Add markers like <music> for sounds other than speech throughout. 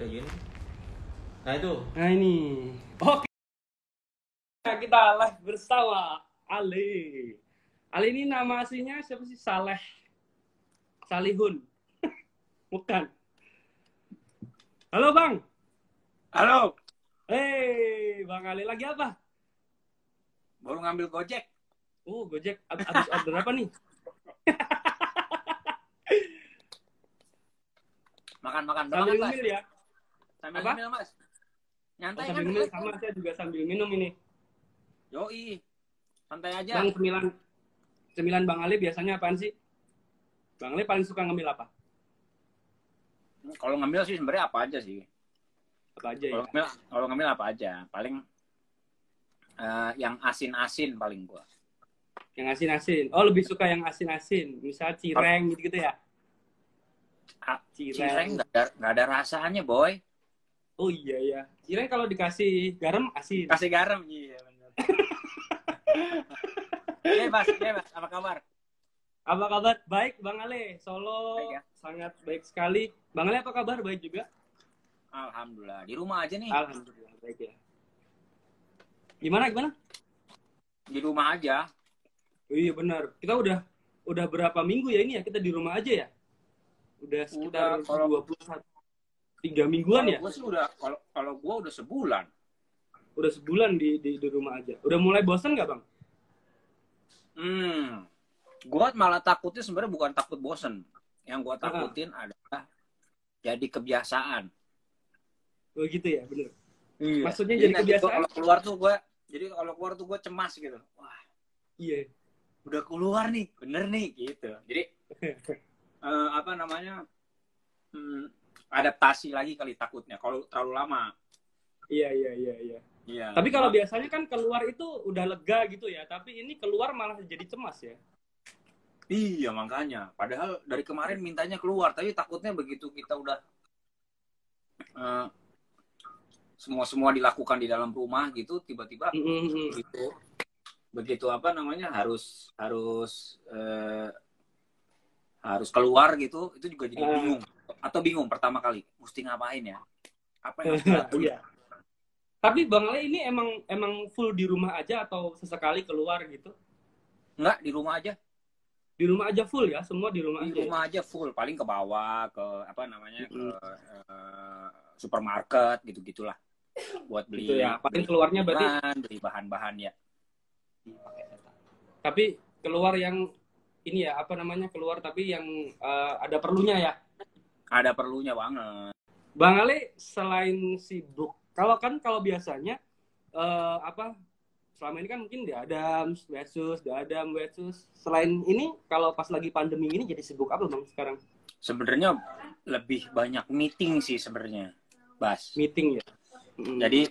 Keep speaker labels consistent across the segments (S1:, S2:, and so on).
S1: udah gini. Nah itu.
S2: Nah ini. Oke. Nah, kita live bersama Ali. Ali ini nama aslinya siapa sih? Saleh. Salihun. <laughs> Bukan. Halo Bang.
S3: Halo,
S2: Hei, Bang Ali lagi apa?
S3: baru ngambil Gojek.
S2: Oh, Gojek Ab- habis order apa nih? <laughs>
S3: Makan-makan
S2: Sambil
S3: Mas.
S2: ngemil ya.
S3: Sambil
S2: Apa?
S3: ngemil, Mas.
S2: Oh,
S3: Nyantai
S2: sambil
S3: kan?
S2: ngemil sama saya juga sambil minum ini.
S3: Yoi. Santai aja.
S2: Bang cemilan cemilan Bang Ali biasanya apaan sih? Bang Ali paling suka ngemil apa?
S3: Kalau ngemil sih sebenarnya apa aja sih.
S2: Apa aja ya?
S3: Kalau ngemil, kalau ngemil apa aja. Paling eh, yang asin-asin paling gua.
S2: Yang asin-asin. Oh, lebih suka yang asin-asin. Misalnya cireng gitu-gitu ya? Cireng.
S3: Cireng nggak ada, nggak ada rasanya, boy.
S2: Oh iya ya. Cireng kalau dikasih garam asin.
S3: Kasih garam. Iya, benar. Iya, <laughs> Mas. Iya, Mas. Apa kabar?
S2: Apa kabar? Baik, Bang Ale. Solo
S3: Baik ya.
S2: sangat baik sekali. Bang Ale apa kabar? Baik juga.
S3: Alhamdulillah. Di rumah aja nih.
S2: Alhamdulillah baik ya. Gimana gimana?
S3: Di rumah aja.
S2: Oh, iya benar. Kita udah udah berapa minggu ya ini ya kita di rumah aja ya? Udah sekitar
S3: Udah, kalau-
S2: 21 tiga mingguan
S3: Kalau
S2: ya?
S3: gua sih udah kalau kalau gua udah sebulan.
S2: Udah sebulan di, di di rumah aja. Udah mulai bosan nggak bang?
S3: Hmm. Gua malah takutnya sebenarnya bukan takut bosen. Yang gua takutin adalah jadi kebiasaan.
S2: Oh gitu ya, bener.
S3: Iya.
S2: Maksudnya jadi
S3: gua
S2: kebiasaan?
S3: Kalau keluar tuh gua jadi kalau keluar tuh gua cemas gitu. Wah,
S2: Iya.
S3: udah keluar nih, bener nih gitu. Jadi <laughs> eh, apa namanya? Hmm, adaptasi lagi kali takutnya kalau terlalu lama.
S2: Iya iya iya iya.
S3: Iya.
S2: Tapi kalau biasanya kan keluar itu udah lega gitu ya, tapi ini keluar malah jadi cemas ya.
S3: Iya makanya. Padahal dari kemarin mintanya keluar, tapi takutnya begitu kita udah eh, semua semua dilakukan di dalam rumah gitu, tiba-tiba
S2: Mm-mm.
S3: begitu begitu apa namanya harus harus eh, harus keluar gitu, itu juga jadi bingung atau bingung pertama kali mesti ngapain ya? Apa yang harus <laughs> dilakuin?
S2: Iya. Tapi Bang Ale ini emang emang full di rumah aja atau sesekali keluar gitu?
S3: Enggak di rumah aja,
S2: Di rumah aja full ya, semua di rumah
S3: di
S2: aja. ya?
S3: rumah aja full, paling ke bawah ke apa namanya ke
S2: Mm.
S3: eh, supermarket gitu gitulah buat beli
S2: Gitu ya. Paling
S3: beli
S2: keluarnya berarti
S3: bahan, beli bahan-bahan ya.
S2: tapi keluar yang ini ya apa namanya keluar tapi yang eh, ada perlunya ya
S3: Ada perlunya banget.
S2: bang Ale selain sibuk kalau kan kalau biasanya eh, apa selama ini kan mungkin di Adams, Versus, di Adam, Versus. Selain ini kalau pas lagi pandemi ini jadi sibuk apa bang sekarang?
S3: Sebenarnya lebih banyak meeting sih sebenarnya, Bas.
S2: Meeting ya. Mm.
S3: Jadi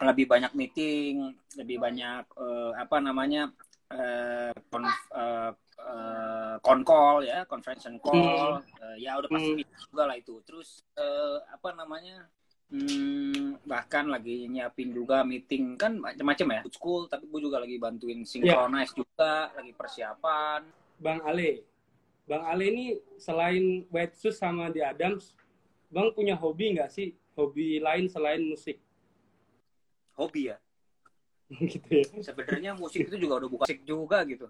S3: lebih banyak meeting, lebih banyak eh, apa namanya eh, kon- eh, eh, call ya, convention call, Eh, ya udah pasti juga lah itu. Terus eh, apa namanya? Hmm, bahkan lagi nyiapin juga meeting kan macam-macam ya school tapi gue juga lagi bantuin synchronize juga lagi persiapan
S2: Bang Ale, Bang Ale ini selain Versus sama di Adams, Bang punya hobi nggak sih? Hobi lain selain musik?
S3: hobi ya <laughs>
S2: gitu ya.
S3: sebenarnya musik itu juga udah bukan musik juga gitu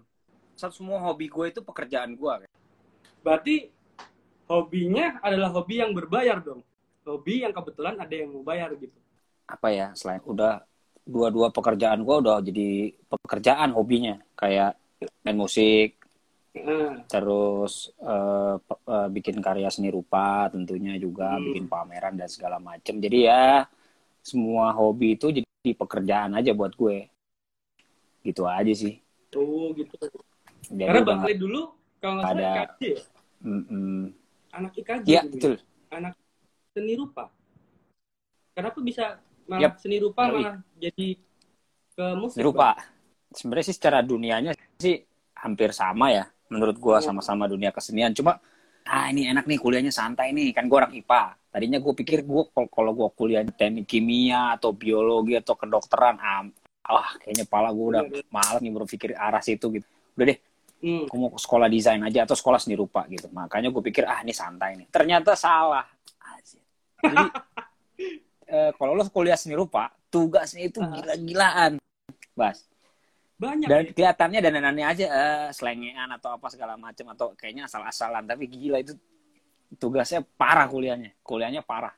S3: Saat semua hobi gue itu pekerjaan gue
S2: Berarti hobinya adalah hobi yang berbayar dong. Hobi yang kebetulan ada yang mau bayar gitu.
S3: apa ya selain udah dua-dua pekerjaan gue udah jadi pekerjaan hobinya kayak main musik
S2: Nah,
S3: terus pe- eh, bikin karya seni rupa tentunya juga
S2: Hmm.
S3: bikin pameran dan segala macem jadi ya semua hobi itu jadi pekerjaan aja buat gue gitu aja sih
S2: oh gitu.
S3: Jadi
S2: Karena Bang Ale dulu kalau nggak salah
S3: ada-
S2: IKJ ya? Anak IKJ
S3: Iya
S2: ya?
S3: betul
S2: Anak seni rupa. Kenapa bisa malah
S3: Yap.
S2: seni rupa malah jadi ke musik?
S3: seni rupa sebenarnya sih secara dunianya sih hampir sama ya menurut gue sama-sama dunia kesenian cuma ah ini enak nih kuliahnya santai nih kan gue orang IPA tadinya gue pikir gue kalau gue kuliah teknik kimia atau biologi atau kedokteran ah, ah kayaknya pala gue udah malas nih berpikir arah situ gitu udah deh
S2: Hmm.
S3: mau ke sekolah desain aja atau sekolah seni rupa gitu makanya gue pikir ah ini santai nih ternyata salah jadi <laughs> eh, kalau lo kuliah seni rupa, tugasnya itu gila-gilaan, Bas.
S2: Banyak
S3: Dan
S2: ya.
S3: kelihatannya dananannya aja eh, selengean atau apa segala macam atau kayaknya asal-asalan, tapi gila itu tugasnya parah kuliahnya, kuliahnya parah.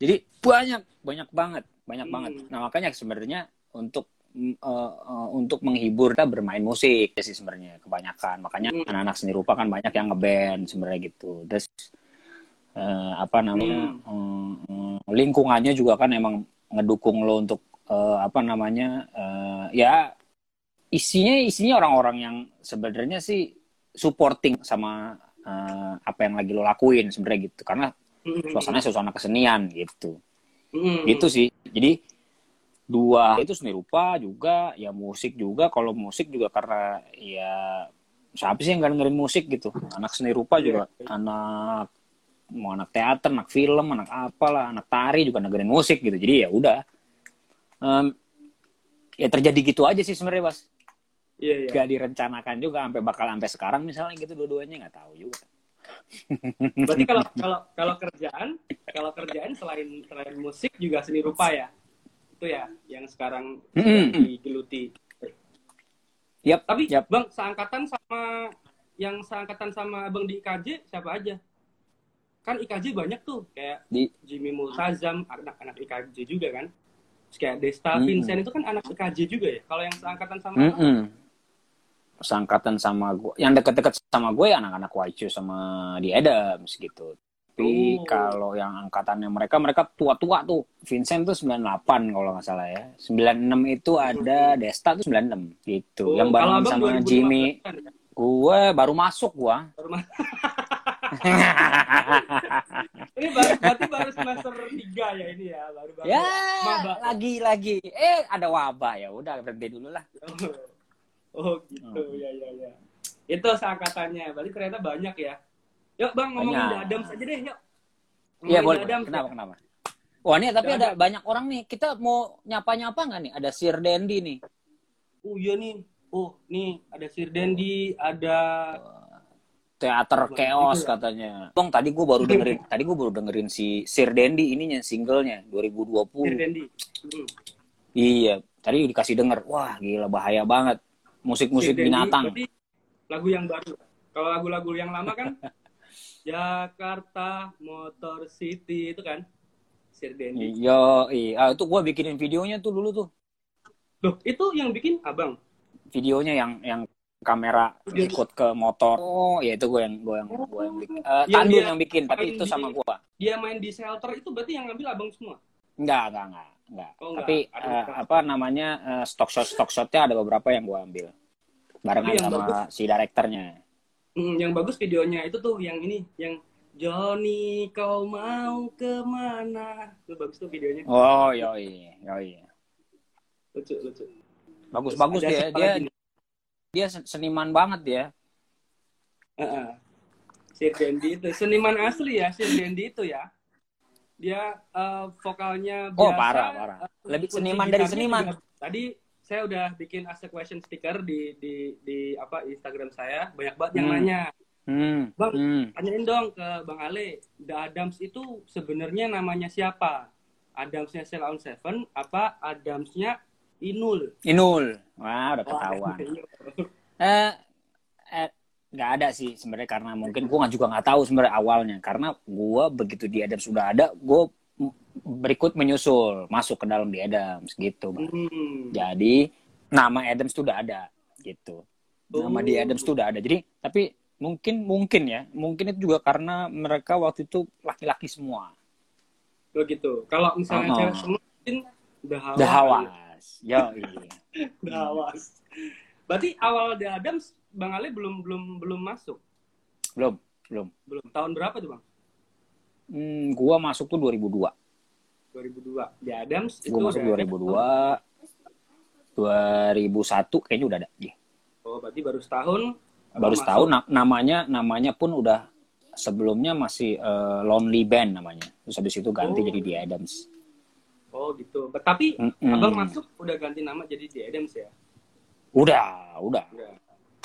S3: Jadi banyak, banyak banget, banyak
S2: Hmm.
S3: banget. Nah makanya sebenarnya untuk mm, eh, eh, untuk menghibur kita bermain musik sih sebenarnya kebanyakan. Makanya
S2: Hmm.
S3: anak-anak seni rupa kan banyak yang ngeband sebenarnya gitu. Terus eh, apa namanya
S2: Hmm.
S3: eh, lingkungannya juga kan emang ngedukung lo untuk eh, apa namanya eh, ya isinya isinya orang-orang yang sebenarnya sih supporting sama eh, apa yang lagi lo lakuin sebenarnya gitu karena
S2: Mm-mm.
S3: suasananya suasana kesenian gitu
S2: Mm-mm.
S3: gitu sih jadi dua itu seni rupa juga ya musik juga. Kalau musik juga karena ya siapa sih yang gak dengerin musik gitu? Anak seni rupa juga. Anak mau anak teater anak film anak apalah anak tari juga dengerin musik gitu. Jadi ya udah. Em, ya terjadi gitu aja sih sebenarnya mas
S2: Iya, iya.
S3: gak direncanakan juga sampai bakal sampai sekarang misalnya gitu dua-duanya nggak tahu juga.
S2: Berarti kalau kalau kalau kerjaan, kalau kerjaan selain selain musik juga seni rupa ya. Itu ya yang sekarang
S3: Mm-mm.
S2: digeluti.
S3: Yap,
S2: Tapi
S3: yap.
S2: Bang, seangkatan sama yang seangkatan sama Bang di IKJ siapa aja? Kan IKJ banyak tuh, kayak
S3: Di-
S2: Jimmy Multazam, anak-anak IKJ juga kan. Terus kayak Desta
S3: Mm-mm.
S2: Vincent itu kan anak IKJ juga ya. Kalau yang seangkatan sama Abang,
S3: Mm-mm. Sangkatan sama gue, yang deket-deket sama gue ya anak-anak Waichu sama di Adams gitu. Tapi
S2: Oh.
S3: kalau yang angkatannya mereka, mereka tua-tua tuh. Vincent tuh 98 kalau nggak salah ya. 96 itu ada Desta tuh 96 gitu.
S2: Oh,
S3: yang bareng
S2: Abang
S3: sama
S2: 2015
S3: Jimmy,
S2: kan ya?
S3: gue baru masuk gua.
S2: Baru ma- <laughs> Ini baru, berarti baru semester 3 ya ini ya, baru baru.
S3: ya,
S2: Maba.
S3: lagi-lagi. Eh, ada wabah ya. Udah berhenti dulu lah.
S2: Oh gitu,
S3: Oh.
S2: ya ya ya. Itu seangkatannya, berarti ternyata banyak ya. Yuk bang ngomongin
S3: Banyak.
S2: The Adams aja deh, yuk.
S3: Iya
S2: Ngomongin
S3: boleh.
S2: The Adams,
S3: Kenapa?
S2: ya.
S3: Kenapa? Wah ini tapi ada banyak orang nih. Kita mau nyapa-nyapa nggak nih? Ada Sir Dendi nih.
S2: Oh iya nih, oh nih ada Sir Dendi, ada
S3: Teater Chaos
S2: juga.
S3: katanya. Bang tadi gue baru dengerin. <laughs> tadi gue baru dengerin si Sir Dendi ininya singlenya 2020.
S2: Sir Dendi. Hmm.
S3: Iya. Tadi dikasih denger. Wah gila bahaya banget. Musik-musik binatang.
S2: Lagu yang baru. Kalau lagu-lagu yang lama kan <laughs> Jakarta Motor City itu kan Sir Dendi.
S3: Yo, iya. Ah, itu gue bikinin videonya tuh dulu tuh.
S2: Loh, itu yang bikin abang.
S3: Videonya yang yang kamera
S2: Video-
S3: ikut ke motor. Oh, ya itu gue yang gue yang gue yang bikin. Tandun
S2: dia
S3: yang bikin, tapi itu
S2: di-
S3: sama gue.
S2: Dia main di shelter itu berarti yang ngambil abang semua.
S3: Enggak, enggak, enggak, enggak.
S2: Oh, enggak.
S3: Tapi eh,
S2: beberapa.
S3: apa namanya eh, stock shot stock shotnya ada beberapa yang gue ambil barengan sama si direkturnya.
S2: Hmm, yang bagus videonya itu tuh yang ini, yang Johnny kau mau ke mana? Itu bagus tuh videonya.
S3: Oh, yoi, yoi.
S2: Lucu, lucu.
S3: Bagus,
S2: Terus
S3: bagus dia. Dia
S2: lagi
S3: dia sen- seniman banget dia.
S2: Heeh. Sir Dendi itu seniman asli ya, Sir Dendi itu ya. Dia eh, vokalnya
S3: Oh,
S2: biasa.
S3: parah, parah.
S2: eh,
S3: Lebih seniman dari seniman.
S2: juga- tadi saya udah bikin ask a question sticker di di di apa Instagram saya, banyak banget yang
S3: Hmm.
S2: nanya.
S3: Hmm.
S2: Bang,
S3: hmm.
S2: Tanyain dong ke Bang Ale, The Adams itu sebenarnya namanya siapa? Adamsnya Cell on Seven apa Adamsnya Inul?
S3: Inul. Wah, udah ketahuan.
S2: iya. <laughs>
S3: Eh, eh nggak ada sih sebenarnya karena mungkin gue juga nggak tahu sebenarnya awalnya karena gue begitu di Adams sudah ada gue berikut menyusul masuk ke dalam di Adams gitu Bang.
S2: Hmm.
S3: jadi nama Adams tuh udah ada gitu nama di
S2: Oh.
S3: Adams tuh udah ada jadi tapi mungkin mungkin ya mungkin itu juga karena mereka waktu itu laki-laki semua
S2: Begitu. Kalau misalnya
S3: Oh.
S2: cewek semua mungkin. The
S3: Hawas yo
S2: The <laughs> Hawas. Berarti awal The Adams Bang Ale belum belum belum masuk.
S3: belum belum
S2: Belum. Tahun berapa tuh, Bang?
S3: hmm, gua masuk tuh 2002
S2: 2002. The Adams itu
S3: gua masuk
S2: udah-
S3: 2002 2001 kayaknya udah ada.
S2: Oh, berarti baru setahun.
S3: baru setahun
S2: masuk.
S3: na- namanya namanya pun udah sebelumnya masih eh, Lonely Band namanya terus habis itu ganti
S2: Oh.
S3: jadi The Adams
S2: Oh, gitu. Tapi
S3: Mm-mm.
S2: Abang masuk udah ganti nama jadi The Adams ya?
S3: udah udah
S2: Udah.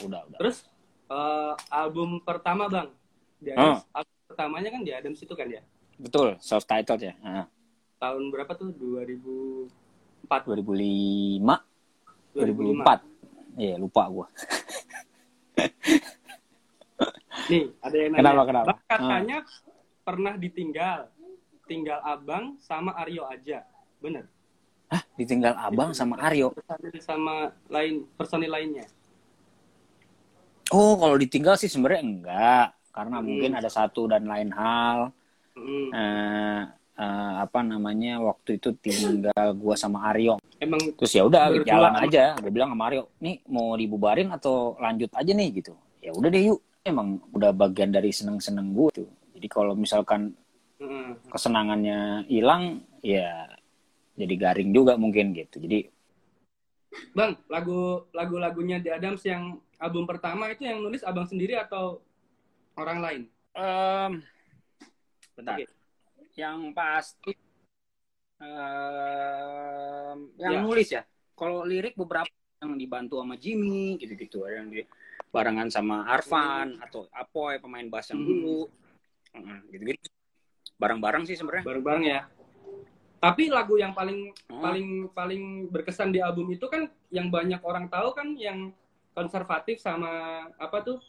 S3: udah udah
S2: Terus eh, album pertama bang, di. Adams, album pertamanya kan di Adams itu kan ya.
S3: betul self titled ya Ah.
S2: Tahun berapa tuh? 2004
S3: 2005
S2: 2005
S3: 2004 iya lupa gua. <laughs>
S2: Nih ada yang nanya.
S3: Kenapa, kenapa?
S2: Katanya pernah ditinggal. Tinggal abang sama Aryo aja. Bener?
S3: Hah, ditinggal abang sama Aryo?
S2: Personil sama lain personil lainnya.
S3: Oh kalau ditinggal sih sebenarnya enggak. Karena
S2: Hmm.
S3: mungkin ada satu dan lain hal.
S2: Mm.
S3: eh, eh, apa namanya waktu itu tinggal gua sama Aryo.
S2: Emang
S3: terus ya udah jalan
S2: sama-
S3: aja. Udah bilang sama Aryo nih mau dibubarin atau lanjut aja nih gitu. Ya udah deh yuk. Emang udah bagian dari seneng seneng gue tuh. Jadi kalau misalkan
S2: mm,
S3: kesenangannya hilang ya jadi garing juga mungkin gitu. Jadi
S2: bang lagu lagu lagunya The Adams yang album pertama itu yang nulis abang sendiri atau orang lain?
S3: Em bentar.
S2: Oke.
S3: Yang pasti em, yang
S2: Ya.
S3: nulis ya. Kalau lirik beberapa yang dibantu sama Jimmy gitu-gitu. Ada yang di barengan sama Arvan atau Apoy pemain bass yang
S2: Hmm.
S3: dulu. Mm, gitu-gitu. Bareng-bareng sih sebenarnya.
S2: Bareng-bareng ya. Tapi lagu yang paling
S3: Oh.
S2: paling paling berkesan di album itu kan yang banyak orang tahu kan yang konservatif sama apa tuh?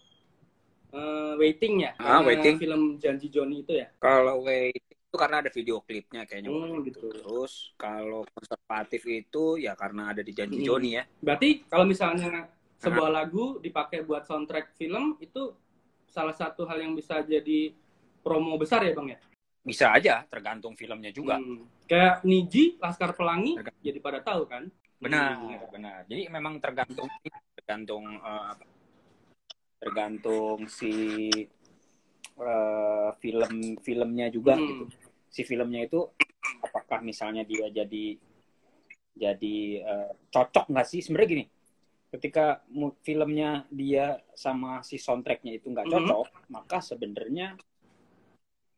S2: Eh, waiting ya.
S3: Ah, Waiting.
S2: film janji Johnny itu ya.
S3: Kalau Wait itu karena ada video klipnya kayaknya
S2: Hmm, gitu.
S3: terus kalau konservatif itu ya karena ada di janji
S2: Hmm.
S3: Joni ya
S2: berarti kalau misalnya sebuah lagu dipakai buat soundtrack film itu salah satu hal yang bisa jadi promo besar ya bang ya
S3: bisa aja tergantung filmnya juga
S2: Hmm. kayak Niji Laskar Pelangi
S3: Tergantung.
S2: jadi pada tahu kan
S3: Benar,
S2: Hmm.
S3: benar. Jadi memang tergantung tergantung eh, tergantung si eh, film filmnya juga
S2: Hmm.
S3: gitu. Si filmnya itu apakah misalnya dia jadi jadi eh, cocok nggak sih? Sebenarnya gini, ketika filmnya dia sama si soundtracknya itu nggak
S2: Mhm.
S3: cocok, maka sebenarnya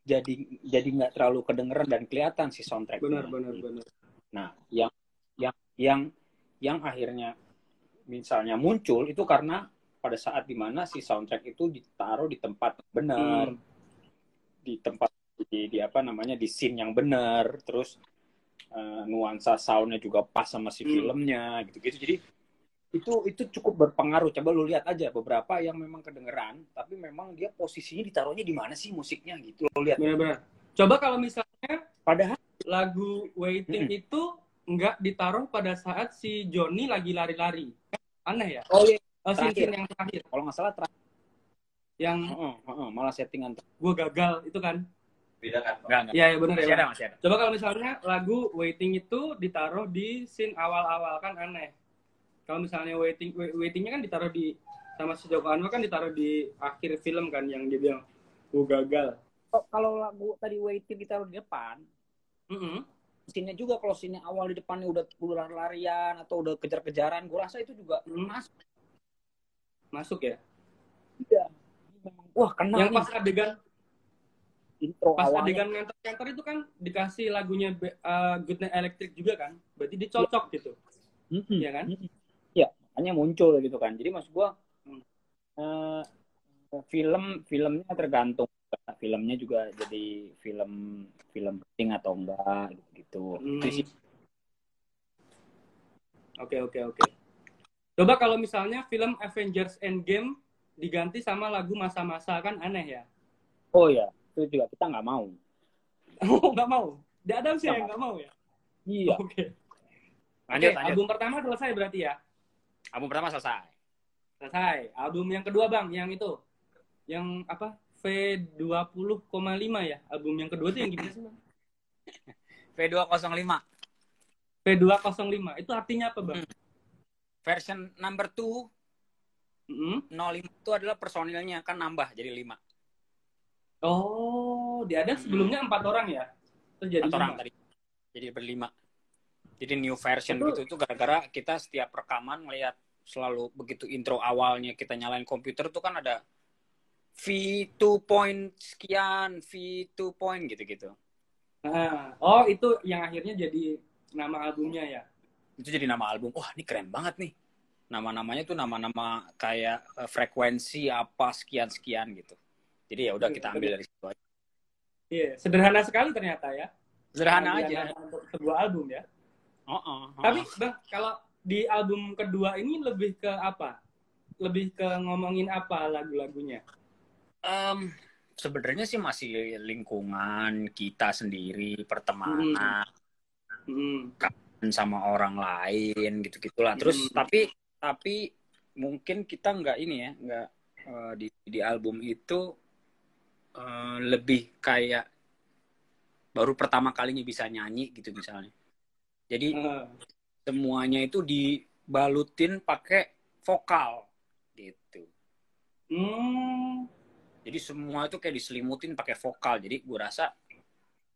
S3: jadi jadi nggak terlalu kedengeran dan kelihatan si soundtracknya.
S2: benar benar benar
S3: Nah, yang yang yang yang akhirnya misalnya muncul itu karena pada saat di mana si soundtrack itu ditaruh di tempat benar,
S2: Hmm.
S3: di tempat di, di apa namanya di scene yang benar, terus eh, nuansa soundnya juga pas sama si
S2: Hmm.
S3: filmnya gitu-gitu. Jadi itu itu cukup berpengaruh. Coba lu lihat aja beberapa yang memang kedengeran, tapi memang dia posisinya ditaruhnya di mana sih musiknya gitu. Lu lihat.
S2: benar-benar coba kalau misalnya
S3: Padahal
S2: lagu Waiting
S3: Mm-mm.
S2: itu nggak ditaruh pada saat si Johnny lagi lari-lari. Aneh ya?
S3: oh iya,
S2: Oh,
S3: Terakhir.
S2: yang terakhir.
S3: kalau nggak salah terakhir,
S2: Yang
S3: Heeh, heeh, malah settingan
S2: gue gagal itu kan.
S1: Beda kan?
S3: Enggak, enggak.
S2: Iya, ya benar ya.
S3: Masih ada, masih ada.
S2: Coba kalau misalnya lagu Waiting itu ditaruh di scene awal-awal kan aneh. Kalau misalnya Waiting wai- Waitingnya kan ditaruh di sama si Joko Anwar kan ditaruh di akhir film kan yang dia bilang gue gagal.
S3: Oh, kalau lagu tadi waiting ditaruh di depan,
S2: Mm-mm.
S3: scene juga kalau scene awal di depannya udah udah larian atau udah kejar-kejaran, gue rasa itu juga
S2: Hmm.
S3: masuk.
S2: Masuk ya.
S3: Iya. Wah, kena
S2: yang
S3: nih
S2: pas adegan
S3: intro
S2: pas
S3: awalnya.
S2: adegan nganter-nganter itu kan dikasih lagunya uh, Good Night Electric juga kan. Berarti dicocok gitu.
S3: Mm-mm.
S2: Iya kan?
S3: Mm-mm. Iya, makanya muncul gitu kan. Jadi maksud gua
S2: Hmm.
S3: eh, film filmnya tergantung filmnya juga jadi film film penting atau enggak gitu.
S2: Hmm. Oke oke oke. Coba kalau misalnya film Avengers Endgame diganti sama lagu masa-masa kan aneh ya.
S3: Oh ya, itu juga kita nggak mau.
S2: Oh nggak mau. Dia ada sih
S3: Nggak
S2: yang nggak mau ya.
S3: Iya.
S2: Oke.
S3: Lanjut,
S2: Oke,
S3: lanjut.
S2: album pertama selesai berarti ya.
S3: Album pertama selesai.
S2: Selesai. Album yang kedua bang, yang itu, yang apa? V20,5 ya. Album yang kedua tuh yang gimana sih bang? <laughs>
S3: V205
S2: V205. Itu artinya apa bang?
S3: Version number 2
S2: Mm-mm.
S3: 05 itu adalah personilnya kan nambah jadi 5.
S2: Oh, dia ada sebelumnya empat orang ya. Terus jadi
S3: Empat orang
S2: lima.
S3: tadi. Jadi berlima. Jadi new version
S2: Itu-
S3: gitu itu gara-gara kita setiap rekaman ngelihat selalu begitu intro awalnya kita nyalain komputer tuh kan ada V2 point sekian, V2 point gitu-gitu.
S2: Nah, oh itu yang akhirnya jadi nama albumnya ya.
S3: Itu jadi nama album. Wah, ini keren banget nih. Nama-namanya tuh nama-nama kayak eh, frekuensi apa sekian-sekian gitu. Jadi ya udah kita ambil dari situ aja.
S2: Iya, sederhana sekali ternyata ya.
S3: Sederhana
S2: panggilan
S3: aja.
S2: untuk sebuah album ya.
S3: Oh, oh, oh.
S2: Tapi bang, kalau di album kedua ini lebih ke apa? Lebih ke ngomongin apa lagu-lagunya?
S3: Em, sebenarnya sih masih lingkungan kita sendiri, pertemanan
S2: Hmm.
S3: Sama orang lain gitu gitulah. Terus
S2: Hmm.
S3: tapi tapi mungkin kita nggak ini ya, nggak eh, di di album itu eh, lebih kayak baru pertama kalinya bisa nyanyi gitu misalnya. Jadi
S2: Ah.
S3: semuanya itu dibalutin pakai vokal gitu.
S2: Hmm.
S3: Jadi semua itu kayak diselimutin pakai vokal. Jadi gue rasa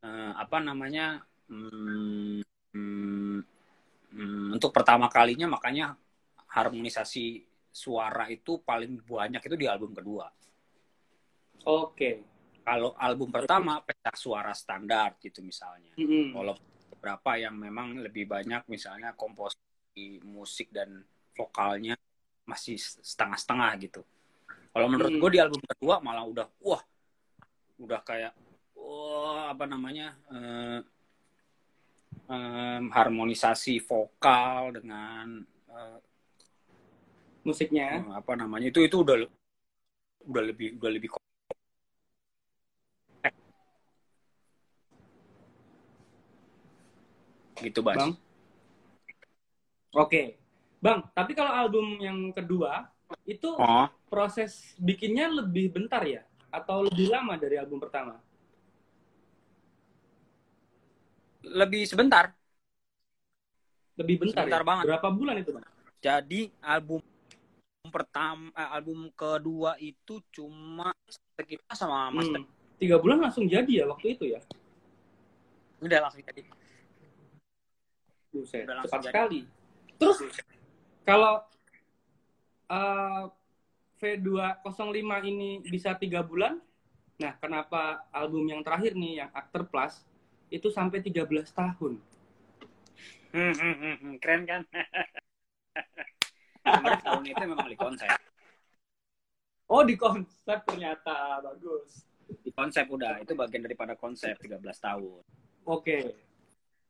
S3: eh, apa namanya hmm, hmm, hmm, untuk pertama kalinya makanya harmonisasi suara itu paling banyak itu di album kedua.
S2: Oke.
S3: Kalau album pertama pencak suara standar gitu misalnya.
S2: Hmm.
S3: Kalau beberapa yang memang lebih banyak misalnya komposisi musik dan vokalnya masih setengah-setengah gitu. Kalau menurut
S2: Hmm.
S3: gue di album kedua malah udah wah udah kayak wah apa namanya eh, em, harmonisasi vokal dengan eh,
S2: Musiknya.
S3: apa namanya itu itu udah udah lebih udah lebih gitu bang.
S2: Bang. Oke. Bang, tapi kalau album yang kedua itu
S3: Oh,
S2: proses bikinnya lebih bentar ya? Atau lebih lama dari album pertama?
S3: Lebih sebentar.
S2: Lebih bentar,
S3: Sebentar
S2: ya?
S3: banget.
S2: Berapa bulan itu, Bang?
S3: Jadi album pertama eh, album kedua itu cuma sekitar sama Mas
S2: Hmm. Tiga bulan langsung jadi ya waktu itu ya?
S3: udah langsung jadi.
S2: Buset,
S3: Udah
S2: cepat
S3: jadi.
S2: sekali. Terus kalau eh, V205 ini bisa tiga bulan, nah kenapa album yang terakhir nih yang Actor Plus itu sampai 13 tahun?
S3: Hmm, hmm, hmm, hmm. Keren kan? <laughs> Tahun itu memang di konsep.
S2: Oh di konsep ternyata bagus.
S3: Di konsep udah itu bagian daripada konsep 13 tahun.
S2: Oke.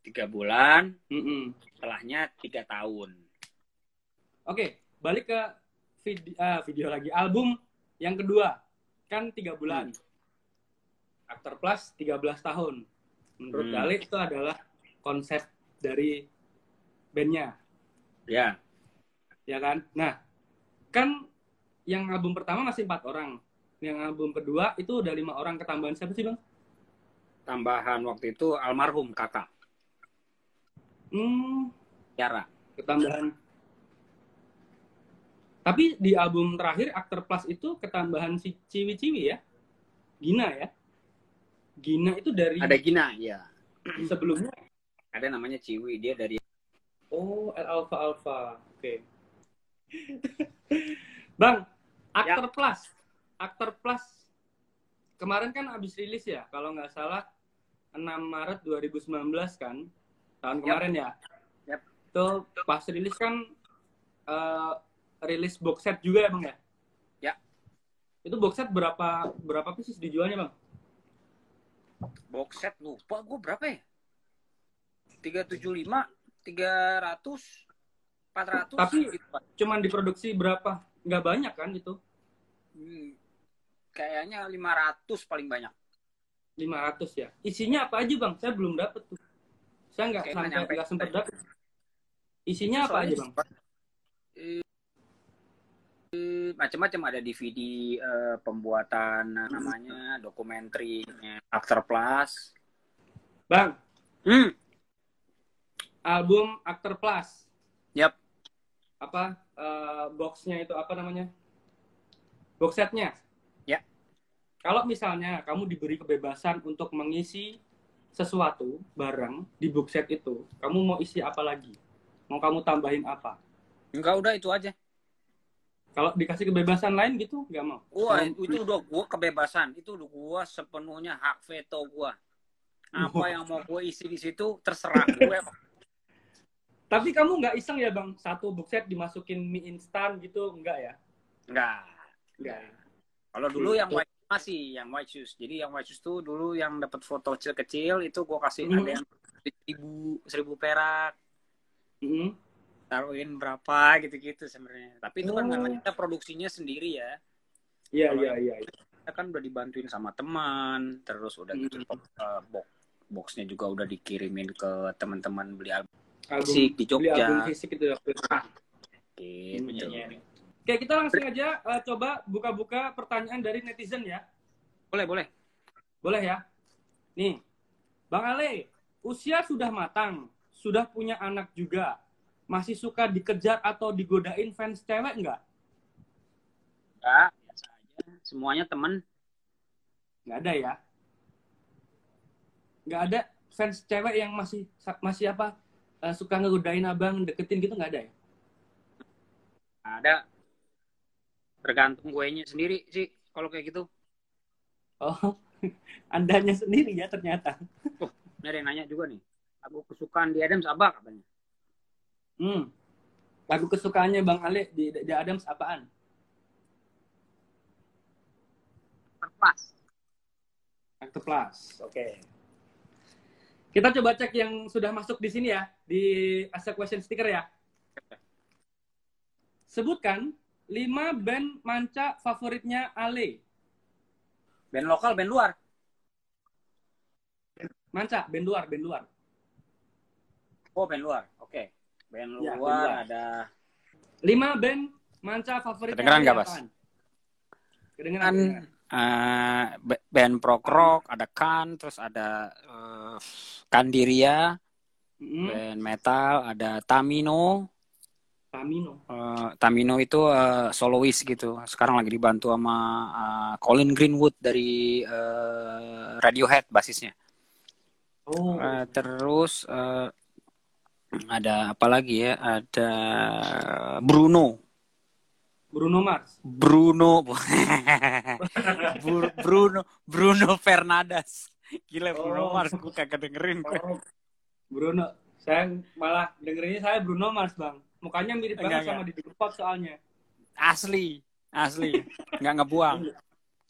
S3: Tiga bulan,
S2: Mm-mm.
S3: setelahnya tiga tahun.
S2: Oke, balik ke video, ah, video lagi album yang kedua kan tiga bulan. Actor Plus 13 tahun. Menurut
S3: Hmm.
S2: Dale itu adalah konsep dari bandnya,
S3: Ya,
S2: ya kan? Nah, kan yang album pertama masih empat orang. Yang album kedua itu udah lima orang ketambahan siapa sih bang?
S3: tambahan waktu itu almarhum kakak
S2: Hmm,
S3: Tiara.
S2: ketambahan. Tapi di album terakhir Actor Plus itu ketambahan si Ciwi-Ciwi ya, Gina ya. Gina itu dari
S3: Ada Gina, ya. <clears throat>
S2: sebelumnya.
S3: Ada namanya Ciwi, dia dari
S2: Oh, L Alpha Alpha. Oke. Bang, Actor Plus. Actor Plus kemarin kan habis rilis ya, kalau nggak salah 6 Maret 2019 kan. Tahun kemarin ya.
S3: Yap.
S2: Itu pas rilis kan eh, rilis box set juga ya, Bang ya?
S3: Ya.
S2: Itu box set berapa berapa pieces dijualnya, Bang?
S3: Box set lupa gue berapa ya? 375, 300, 400
S2: Tapi-
S3: gitu, Pak.
S2: Cuman diproduksi berapa? Nggak banyak kan itu?
S3: Hmm, kayaknya 500 paling banyak.
S2: 500 ya. Isinya apa aja, Bang? Saya belum dapet tuh. Saya nggak sampai
S3: nggak
S2: sempet dapet. Isinya apa aja, Bang?
S3: Macam-macam ada DVD eh, pembuatan eh, namanya dokumenter Actor Plus.
S2: Bang,
S3: Hmm,
S2: album Actor Plus.
S3: Yap.
S2: Apa eh, boxnya itu apa namanya? Box setnya.
S3: Ya.
S2: Kalau misalnya kamu diberi kebebasan untuk mengisi sesuatu barang di box set itu, kamu mau isi apa lagi? Mau kamu tambahin apa?
S3: enggak udah itu aja.
S2: Kalau dikasih kebebasan lain gitu, nggak mau.
S3: Wah, itu udah gua kebebasan. Itu udah gua sepenuhnya hak veto gua. Apa
S2: Wah.
S3: yang mau gua isi di situ terserah gue. <laughs>
S2: Tapi kamu nggak iseng ya bang, satu box set dimasukin mie instan gitu, enggak ya?
S3: Enggak.
S2: Enggak.
S3: Kalau dulu yang
S2: Gitu.
S3: white masih yang white shoes. Jadi yang white shoes tuh dulu yang dapat foto kecil-kecil itu gue kasih
S2: Mhm.
S3: ada yang seribu seribu perak
S2: Mm-hmm.
S3: Taruhin berapa gitu-gitu sebenarnya. Tapi itu kan
S2: Oh.
S3: karena kita produksinya sendiri ya.
S2: Iya
S3: Kalau
S2: iya iya.
S3: Kita kan udah dibantuin sama teman, terus udah gitu
S2: Mhm.
S3: eh, box boxnya juga udah dikirimin ke teman-teman beli album
S2: Album
S3: musik di
S2: beli album
S3: Jogja.
S2: fisik itu waktu itu.
S3: Gitu.
S2: Oke, kita langsung aja eh, coba buka-buka pertanyaan dari netizen ya.
S3: Boleh, boleh.
S2: Boleh ya? Nih, Bang Ale, usia sudah matang, sudah punya anak juga. Masih suka dikejar atau digodain fans cewek nggak?
S3: Enggak, biasa aja. Semuanya teman.
S2: Nggak ada ya? Nggak ada fans cewek yang masih masih apa eh, suka ngegodain abang, deketin gitu nggak ada ya?
S3: Ada. Tergantung gue nya sendiri sih kalau kayak gitu.
S2: Oh, <laughs> andanya sendiri ya ternyata.
S3: Ini ada yang nanya juga nih. Aku kesukaan di Adams apa katanya?
S2: Hmm. Lagu kesukaannya Bang Ale di, di Adams apaan?
S3: Pas.
S2: Akte Plus. Oke. Kita coba cek yang sudah masuk di sini ya, di Ask Question Sticker ya. Sebutkan 5 band manca favoritnya Ale.
S3: Band lokal, band luar.
S2: Manca, band luar, band luar.
S3: Oh, band luar. Oke. Band
S2: Ya,
S3: luar
S2: luar.
S3: ada
S2: 5 band manca favoritnya
S3: Kedengeran nggak, Bas?
S2: apaan? Kedengeran,
S3: ba- band prog rock, ada Kan, terus ada eh, Kandiria,
S2: Mm-mm.
S3: band metal, ada Tamino.
S2: Tamino.
S3: Eh, Tamino itu eh, solois gitu. Sekarang lagi dibantu sama eh, Colin Greenwood dari eh, Radiohead basisnya.
S2: Oh,
S3: Eh, terus eh, ada apa lagi ya? Ada Bruno.
S2: Bruno Mars.
S3: Bruno. <laughs> Bur- Bruno Bruno Fernandes. Gila Bruno
S2: Oh.
S3: Mars gue kagak dengerin.
S2: Oh, Bruno. Saya malah dengerinnya saya Bruno Mars, Bang. Mukanya mirip
S3: Enggak,
S2: banget sama Didi Kempot soalnya.
S3: Asli, asli. Nggak ngebuang.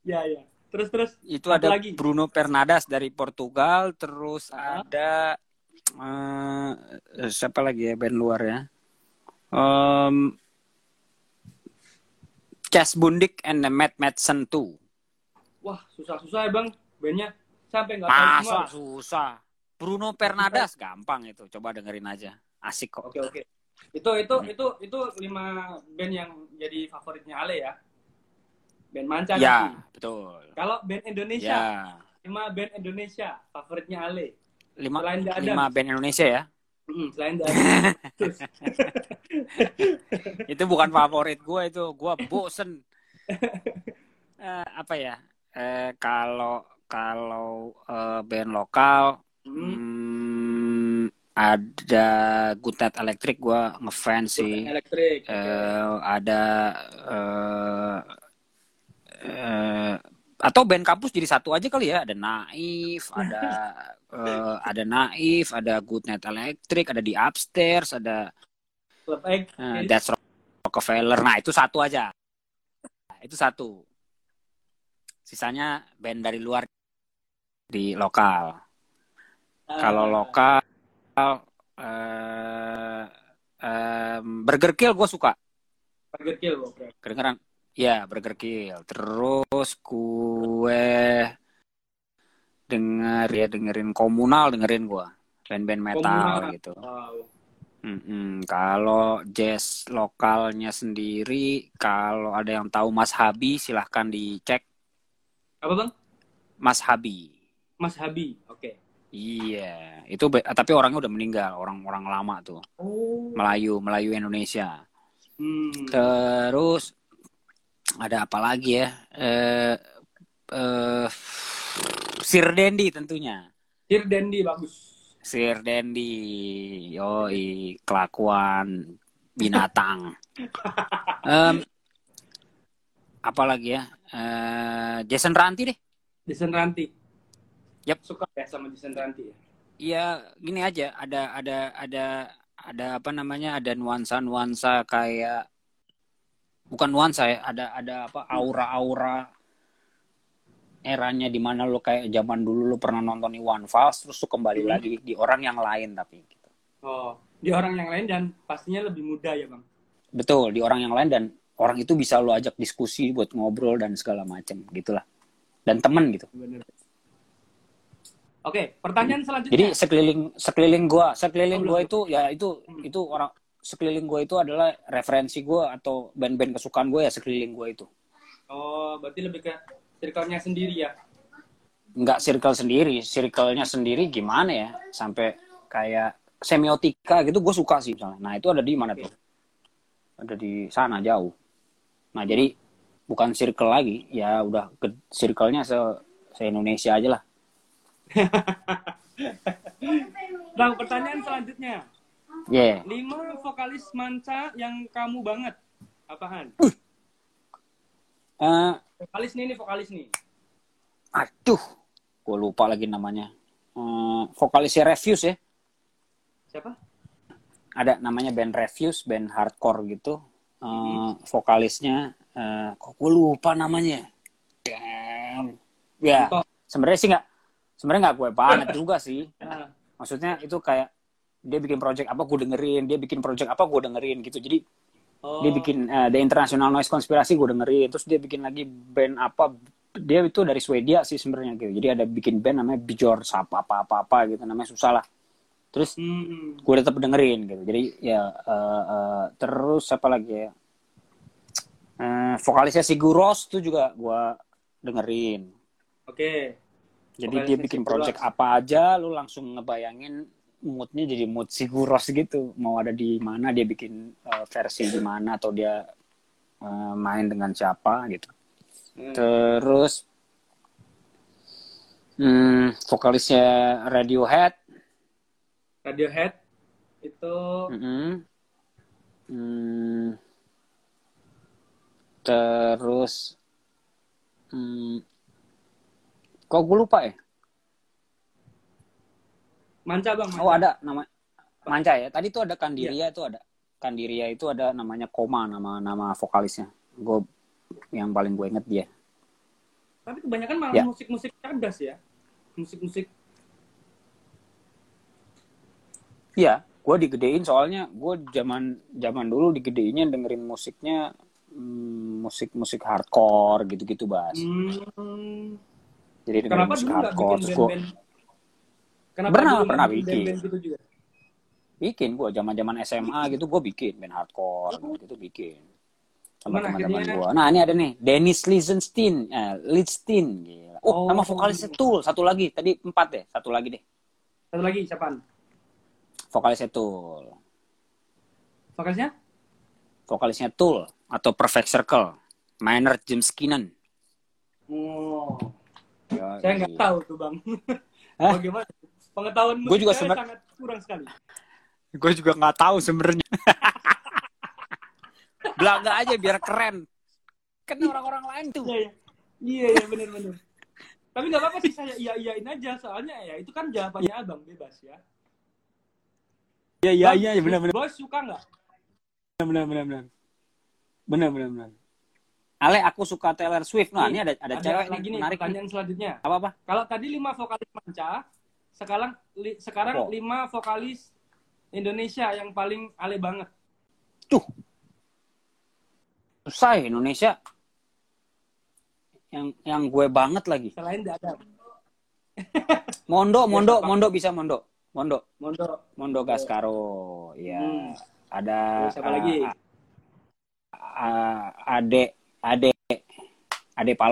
S2: Ya, ya. Terus terus
S3: Itu ada
S2: lagi?
S3: Bruno Fernandes dari Portugal, terus
S2: Ah.
S3: ada eh, siapa lagi ya band luar ya? Em Chas Bundik and the Mad Madsen 2.
S2: Wah, susah-susah ya, Bang. Bandnya sampai nggak tahu semua.
S3: Susah. Bruno Fernandes gampang itu. Coba dengerin aja. Asik kok.
S2: Oke, oke. Itu itu itu itu lima band yang jadi favoritnya Ale ya. Band manca
S3: Ya,
S2: nanti.
S3: betul.
S2: Kalau band Indonesia,
S3: Ya.
S2: lima band Indonesia favoritnya Ale.
S3: Lima,
S2: Selain
S3: lima band Indonesia ya.
S2: Hmm, selain dari <laughs>
S3: itu bukan favorit gue itu gue bosen. Eh, apa ya? Eh, kalau kalau eh, band lokal
S2: Hmm,
S3: hmm, ada Night Electric gue ngefans sih.
S2: Elektrik.
S3: Eh, ada eh, atau band kampus jadi satu aja kali ya ada Naif <laughs> ada eh, ada Naif ada Good Night Electric ada di Upstairs ada
S2: Club Egg.
S3: Eh, That's Rockefeller. Nah, itu satu aja. Itu satu. Sisanya band dari luar di lokal.
S2: Ah,
S3: Kalau lokal eh em, Burger Kill gue suka.
S2: Burger Kill, oke.
S3: Kedengeran? Ya, Burger Kill. Terus gue denger ya dengerin komunal dengerin gue. Band-band metal
S2: Komunal.
S3: gitu.
S2: Wow.
S3: Mm-mm. Kalau jazz lokalnya sendiri, kalau ada yang tahu Mas Habi, silahkan dicek
S2: Apa, Bang?
S3: Mas Habi.
S2: Mas Habi. Oke.
S3: Iya, itu tapi orangnya udah meninggal, orang-orang lama tuh,
S2: Oh.
S3: Melayu, Melayu Indonesia.
S2: Hmm.
S3: Terus ada apa lagi ya? Eh, eh, Sir Dendi tentunya.
S2: Sir Dendi bagus.
S3: Sir Dendi, yoi kelakuan binatang. <laughs> Em, apa lagi ya? Eh, Jason Ranti deh.
S2: Jason Ranti.
S3: Yap.
S2: Suka ya sama Jason Ranti ya.
S3: Iya, gini aja. Ada ada ada ada apa namanya? Ada nuansa-nuansa kayak bukan nuansa ya. Ada ada apa? Aura-aura eranya di mana lo kayak zaman dulu lo pernah nonton Iwan Fals terus lo kembali
S2: Hmm.
S3: lagi di orang yang lain tapi gitu.
S2: Oh, di orang yang lain dan pastinya lebih muda ya bang.
S3: Betul, di orang yang lain dan orang itu bisa lo ajak diskusi buat ngobrol dan segala macam gitulah. Dan temen gitu.
S2: Bener. Oke, pertanyaan selanjutnya.
S3: Jadi sekeliling sekeliling gua, sekeliling
S2: Oh,
S3: gua itu ya itu
S2: Hmm.
S3: itu orang sekeliling gua itu adalah referensi gua atau band-band kesukaan gua ya sekeliling gua itu.
S2: oh, berarti lebih ke circle-nya sendiri ya.
S3: Nggak circle sendiri, circle-nya sendiri gimana ya? Sampai kayak semiotika gitu gue suka sih misalnya. Nah, itu ada di mana tuh? Ada di sana jauh. Nah, jadi bukan circle lagi, ya udah ke circle-nya se, se Indonesia aja lah.
S2: Bang, <laughs> pertanyaan selanjutnya.
S3: Yeah.
S2: Lima vokalis manca yang kamu banget. Apaan?
S3: Eh,
S2: Vokalis nih, nih vokalis nih.
S3: aduh, gue lupa lagi namanya. Eh, vokalisnya Refuse ya.
S2: Siapa?
S3: ada namanya band Refuse, band hardcore gitu. Eh,
S2: Hmm.
S3: vokalisnya, eh, kok gue lupa namanya. Damn. Ya, sebenarnya sih nggak, sebenarnya nggak gue banget <laughs> juga sih.
S2: Nah,
S3: Maksudnya itu kayak dia bikin project apa gue dengerin, dia bikin project apa gue dengerin gitu. Jadi
S2: oh,
S3: dia bikin eh, The International Noise Conspiracy gue dengerin, terus dia bikin lagi band apa. Dia itu dari Swedia sih sebenarnya gitu. Jadi ada bikin band namanya Björn apa apa apa apa gitu namanya susah lah. Terus
S2: Hmm,
S3: gue tetap dengerin gitu jadi ya eh, eh, terus apa lagi ya Eh, vokalisnya Sigur Rós tuh juga gue dengerin
S2: Oke.
S3: jadi
S2: Vokalisnya
S3: dia bikin project apa aja lu langsung ngebayangin moodnya jadi mood Sigur Rós gitu mau ada di mana dia bikin eh, versi di mana atau dia eh, main dengan siapa gitu
S2: Hmm.
S3: terus hmm, vokalisnya Radiohead
S2: Radiohead itu
S3: Mm-mm. Hmm. Terus, hmm, kok gue lupa ya?
S2: Manca bang. Manca.
S3: Oh ada nama Manca ya. Tadi tuh ada Kandiria itu ada Kandiria itu ada namanya Koma nama nama vokalisnya. Gue yang paling gue inget dia.
S2: Tapi kebanyakan malah
S3: Ya.
S2: musik-musik cerdas ya. Musik-musik.
S3: Iya, gue digedein soalnya gue zaman zaman dulu digedeinnya dengerin musiknya hmm, musik-musik hardcore gitu-gitu bas.
S2: Hmm.
S3: Jadi dengerin
S2: Kenapa
S3: musik hardcore.
S2: bikin
S3: Terus
S2: band-band? Kenapa
S3: Pernah, pernah
S2: bikin
S3: bikin.
S2: band-band gitu juga?
S3: bikin gue zaman zaman SMA gitu gue bikin band hardcore gitu bikin sama teman-teman gue nah ini ada nih Dennis Lizenstein eh, Lizenstein gila oh,
S2: Oh.
S3: nama vokalisnya Tool satu lagi tadi empat deh satu lagi deh
S2: Satu lagi siapa?
S3: vokalisnya Tool
S2: Vokalisnya?
S3: vokalisnya Tool atau Perfect Circle Maynard James Keenan
S2: Oh.
S3: Ya,
S2: Saya nggak tahu tuh bang.
S3: Hah?
S2: Bagaimana? Pengetahuan
S3: Gua juga
S2: sangat kurang sekali.
S3: gue juga nggak tahu sebenarnya. <laughs> Belaga aja biar keren. Kan orang-orang lain tuh.
S2: Iya, iya. Iya, iya benar-benar. Tapi nggak apa-apa sih saya iya iyain aja. Soalnya ya itu kan jawabannya abang bebas ya.
S3: iya iya iya benar benar
S2: Bos suka nggak?
S3: benar benar benar benar benar benar Ale aku suka Taylor Swift. Nah ini ada ada, cewek
S2: lagi
S3: nih
S2: nih
S3: menarik
S2: pertanyaan selanjutnya.
S3: apa apa?
S2: Kalau tadi lima vokalis manca, sekarang li- sekarang
S3: Oh.
S2: lima vokalis Indonesia yang paling ale banget.
S3: tuh susah ya Indonesia yang yang gue banget lagi
S2: Selain ada
S3: Mondo <laughs> Mondo
S2: Pak.
S3: Mondo bisa Mondo Mondo
S2: Mondo.
S3: Mondo Gascaro ya
S2: Hmm.
S3: ada
S2: siapa lagi?
S3: uh, uh, Ade Ade Ade Pal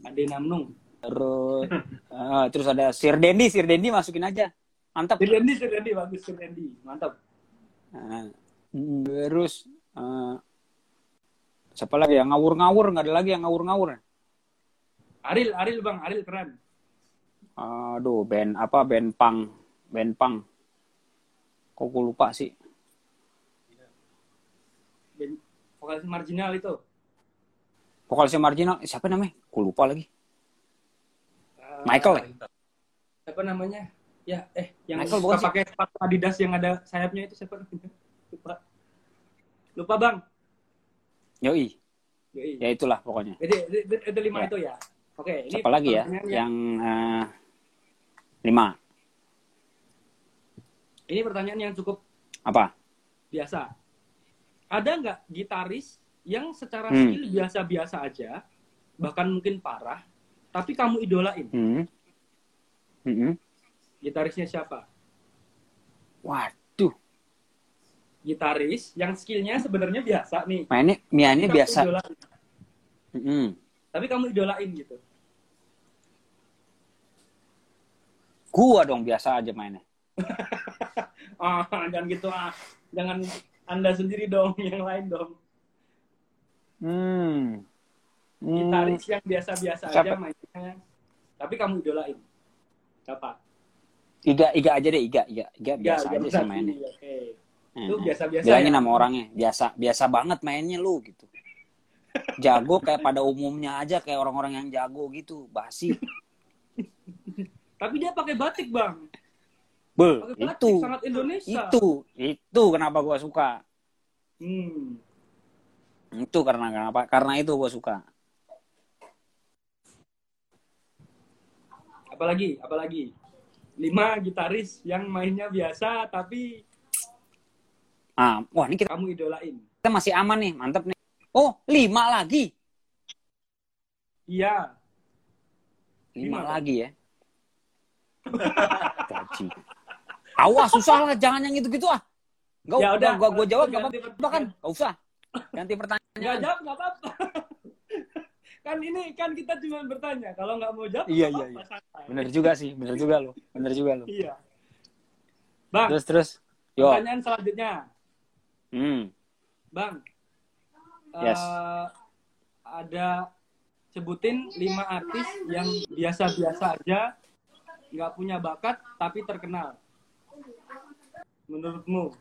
S2: Ade Namnung.
S3: Terus uh, terus ada Sir Dendi Sir Dendi masukin aja. Mantap.
S2: Sir Dendi, Sir Dendi bagus Sir Dendi. Mantap.
S3: Nah, terus uh, siapa lagi yang ngawur-ngawur nggak ada lagi yang ngawur-ngawur.
S2: Aril, Aril Bang, Aril keren.
S3: aduh band apa? Band pang band pang kok gue lupa sih.
S2: Ben- Vokalis marginal itu.
S3: vokalisnya marginal siapa namanya? Gue lupa lagi Michael ya?
S2: Siapa namanya? Ya, eh yang
S3: Michael
S2: suka pakai sepatu Adidas yang ada sayapnya itu siapa? Lupa. Lupa Bang.
S3: yoi
S2: Yoi.
S3: ya itulah pokoknya
S2: Jadi itu lima
S3: Ya.
S2: itu ya. Oke, ini
S3: Siapa lagi ya? Yang eh, lima.
S2: Ini pertanyaan yang cukup
S3: Apa?
S2: biasa. Ada nggak gitaris yang secara
S3: Hmm.
S2: skill biasa-biasa aja, bahkan mungkin parah, tapi kamu idolain?
S3: Hmm. Hmm.
S2: Gitarisnya siapa?
S3: Waduh,
S2: Gitaris yang skillnya sebenarnya biasa nih.
S3: mainnya
S2: kamu
S3: biasa.
S2: idolain.
S3: Hmm.
S2: Tapi kamu idolain gitu.
S3: Gua dong biasa aja mainnya. <laughs>
S2: Ah, jangan gitu ah. Jangan Anda sendiri dong, <laughs> yang lain dong.
S3: Hmm. Hmm.
S2: Gitaris yang biasa-biasa aja mainnya. Tapi kamu idolain. Siapa?
S3: Iga, Iga aja deh, Iga, Iga, Iga biasa
S2: Iga
S3: aja sih mainnya.
S2: Oke.
S3: Hmm.
S2: Lu biasa-biasa
S3: Bilangin
S2: ya?
S3: sama orangnya, biasa, biasa banget mainnya lu gitu. Jago kayak pada umumnya aja kayak orang-orang yang jago gitu, basi.
S2: Tapi dia pakai batik, Bang.
S3: Be,
S2: Pakai batik
S3: itu,
S2: sangat Indonesia.
S3: itu, itu kenapa gua suka.
S2: Hmm.
S3: Itu karena kenapa? Karena itu gua suka.
S2: Apalagi, apalagi. Lima gitaris yang mainnya biasa tapi
S3: Ah, wah ini kita,
S2: kamu idolain.
S3: kita masih aman nih, mantep nih. Oh, lima lagi,
S2: Iya.
S3: lima
S2: Lima,
S3: lagi ya. <laughs> Gaji. Awas susah lah, jangan yang gitu-gitu ah. Gak,
S2: Ya udah,
S3: gua, gua jawab gak apa-apa kan? Gak usah. Ganti
S2: Nggak
S3: pertanyaan.
S2: jawab nggak apa-apa. Kan ini kan kita cuma bertanya. Kalau nggak mau jawab,
S3: Iya,
S2: nggak
S3: iya,
S2: santai.
S3: Bener juga sih, bener juga lo, bener juga lo.
S2: Iya. Bang,
S3: Terus terus, yo,
S2: pertanyaan selanjutnya.
S3: hmm,
S2: Bang,
S3: Yes.
S2: eh, ada sebutin lima artis yang biasa-biasa aja, nggak punya bakat tapi terkenal. Menurutmu?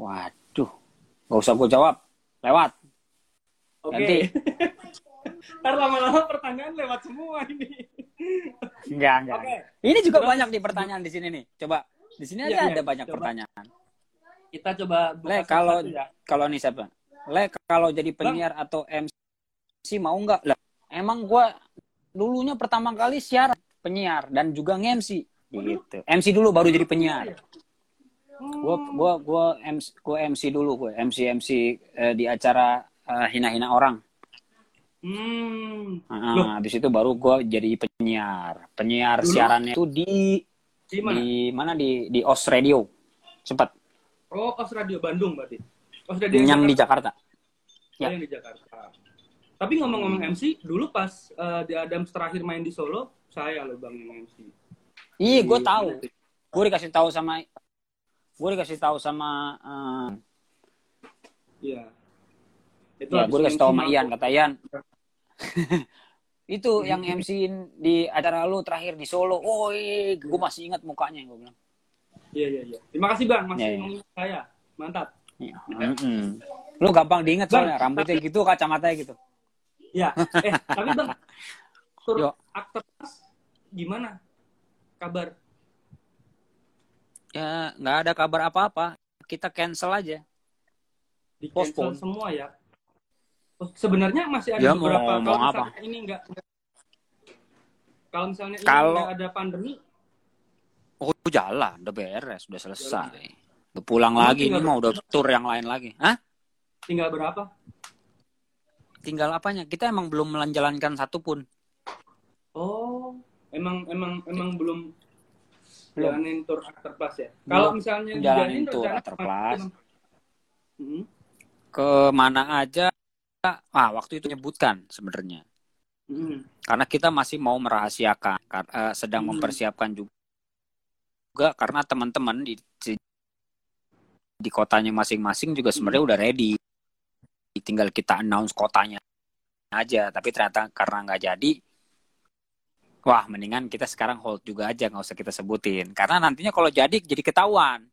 S3: waduh, gak usah gue jawab, lewat.
S2: Oke.
S3: Ganti. <laughs>
S2: Ntar lama-lama pertanyaan lewat semua ini.
S3: Enggak enggak.
S2: Oke.
S3: Ini juga
S2: Terus-
S3: banyak nih pertanyaan di sini nih. Coba di sini aja
S2: Iya, iya,
S3: ada banyak
S2: coba.
S3: pertanyaan.
S2: Kita coba
S3: Le kalau
S2: ya.
S3: kalau nih siapa? Le kalau jadi penyiar atau MC mau nggak? Lah, emang gua dulunya pertama kali siaran penyiar dan juga nge-MC gitu. MC dulu baru jadi penyiar. Gua gua gua MC gua MC dulu gue. MC MC eh, di acara eh, hina-hina orang.
S2: Hmm.
S3: Ah,
S2: Loh.
S3: habis itu baru gua jadi penyiar. Penyiar
S2: Dulu?
S3: siarannya itu di
S2: Di mana?
S3: di mana di di OS Radio. Sempat
S2: Oh, Os Radio Bandung berarti. Os Radio
S3: yang di Jakarta.
S2: Oh,
S3: Ya.
S2: yang di Jakarta. Tapi ngomong-ngomong MC, dulu pas eh, di Adams terakhir main di Solo, saya loh bang yang MC.
S3: Iya, gue tahu. Gue dikasih tahu sama gue dikasih tahu sama eh,
S2: Iya. Itu
S3: ya gue dikasih tahu sama Ian kata Ian. <laughs> itu yang MC di acara lu terakhir di Solo. Oh, gue masih ingat mukanya gue bilang.
S2: Iya, iya, iya. Terima kasih bang, masih
S3: Iya, iya.
S2: mengingat saya. Mantap.
S3: Ya, mm-mm. Lu gampang diinget
S2: Bang,
S3: soalnya rambutnya gitu, kacamatanya gitu.
S2: Ya, eh tapi bang, <laughs> tur aktor gimana? Kabar?
S3: Ya nggak ada kabar apa-apa. Kita cancel aja.
S2: Di
S3: Postpone.
S2: cancel semua ya? Sebenarnya masih ada
S3: Ya, mau
S2: beberapa.
S3: ngomong
S2: kalau
S3: apa?
S2: misalnya ini enggak, kalau misalnya ini
S3: Kalau-
S2: ada pandemi,
S3: Oh jalan, udah beres, udah selesai. Udah pulang
S2: Emang
S3: lagi, ini mau udah tour yang lain lagi. Hah?
S2: tinggal berapa?
S3: Tinggal apanya? Kita emang belum menjalankan satu pun.
S2: Oh, emang emang emang belum
S3: Belum.
S2: jalanin tour after plus ya?
S3: Belum
S2: Kalau misalnya
S3: jalanin
S2: dijalanin
S3: tour
S2: rencana
S3: after
S2: ke mana,
S3: plus.
S2: Bang? Hmm,
S3: Ke mana aja? Ah, waktu itu menyebutkan sebenarnya.
S2: hmm.
S3: Karena kita masih mau merahasiakan, kar- eh, sedang
S2: Hmm.
S3: mempersiapkan juga, juga karena teman-teman di di kotanya masing-masing juga sebenarnya udah ready. Tinggal kita announce kotanya aja. Tapi ternyata karena nggak jadi, wah mendingan kita sekarang hold juga aja nggak usah kita sebutin. Karena nantinya kalau jadi jadi ketahuan.